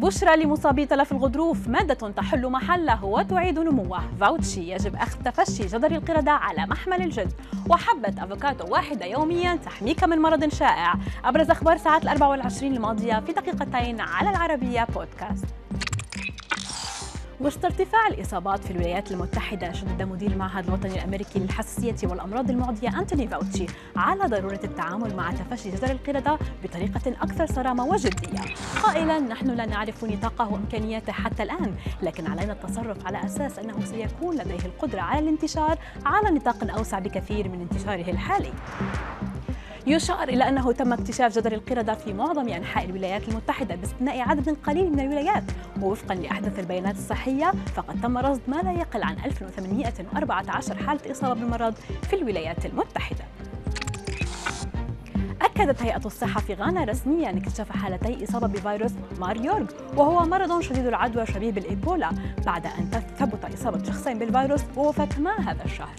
بشرى لمصابي تلف الغضروف مادة تحل محله وتعيد نموه. فاوتشي يجب أخذ تفشي جدر القردة على محمل الجد. وحبة أفوكاتو واحدة يوميا تحميك من مرض شائع. أبرز أخبار ساعات الأربع والعشرين الماضية في دقيقتين على العربية بودكاست. وسط ارتفاع الإصابات في الولايات المتحدة شدد مدير المعهد الوطني الأمريكي للحساسية والأمراض المعدية أنتوني فاوتشي على ضرورة التعامل مع تفشي جدر القردة بطريقة أكثر صرامة وجدية. قائلا نحن لا نعرف نطاقه وإمكانياته حتى الآن لكن علينا التصرف على أساس أنه سيكون لديه القدرة على الانتشار على نطاق أوسع بكثير من انتشاره الحالي. يشار إلى أنه تم اكتشاف جدر القردة في معظم أنحاء الولايات المتحدة باستثناء عدد قليل من الولايات ووفقا لأحدث البيانات الصحية فقد تم رصد ما لا يقل عن 1814 حالة إصابة بالمرض في الولايات المتحدة. أكدت هيئة الصحة في غانا رسميا اكتشاف حالتي إصابة بفيروس ماريورغ وهو مرض شديد العدوى شبيه بالإيبولا بعد أن تثبت إصابة شخصين بالفيروس ووفاتهما هذا الشهر.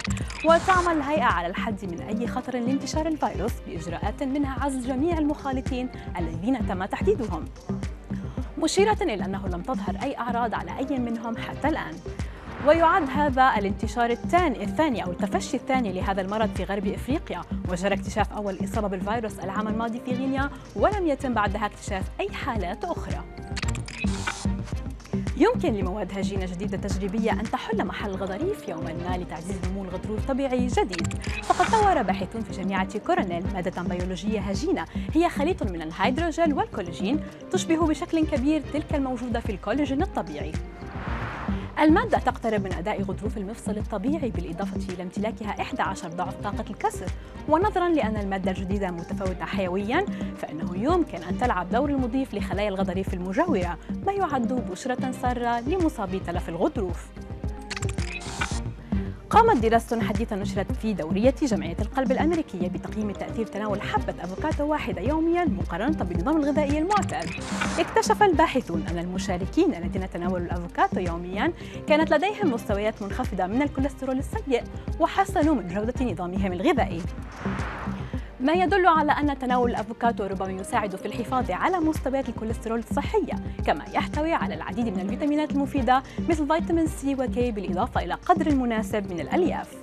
وتعمل الهيئة على الحد من أي خطر لانتشار الفيروس بإجراءات منها عزل جميع المخالطين الذين تم تحديدهم. مشيرة إلى أنه لم تظهر أي أعراض على أي منهم حتى الآن. ويعد هذا الانتشار الثاني الثاني أو التفشي الثاني لهذا المرض في غرب إفريقيا. وجرى اكتشاف أول إصابة بالفيروس العام الماضي في غينيا ولم يتم بعدها اكتشاف أي حالات أخرى. يمكن لمواد هجينة جديدة تجريبية أن تحل محل الغضاريف يوما. ما لتعزيز نمو الغضروف الطبيعي جديد. فقد طور باحثون في جامعة كورنيل مادة بيولوجية هجينة. هي خليط من الهيدروجيل والكولاجين تشبه بشكل كبير تلك الموجودة في الكولاجين الطبيعي. المادة تقترب من أداء غضروف المفصل الطبيعي بالإضافة إلى امتلاكها 11 ضعف طاقة الكسر. ونظرا لأن المادة الجديدة متفاوتة حيويا فإنه يمكن أن تلعب دور المضيف لخلايا الغضاريف المجاورة ما يعد بشرة سارة لمصابي تلف الغضروف. قامت دراسة حديثة نشرت في دورية جمعية القلب الأمريكية بتقييم تأثير تناول حبة أفوكادو واحدة يوميا مقارنة بالنظام الغذائي المعتاد. اكتشف الباحثون أن المشاركين الذين تناولوا الأفوكادو يوميا كانت لديهم مستويات منخفضة من الكوليسترول السيء وحسنوا من جودة نظامهم الغذائي. ما يدل على أن تناول الأفوكادو ربما يساعد في الحفاظ على مستويات الكوليسترول الصحية كما يحتوي على العديد من الفيتامينات المفيدة مثل فيتامين سي وكي بالإضافة إلى قدر مناسب من الألياف.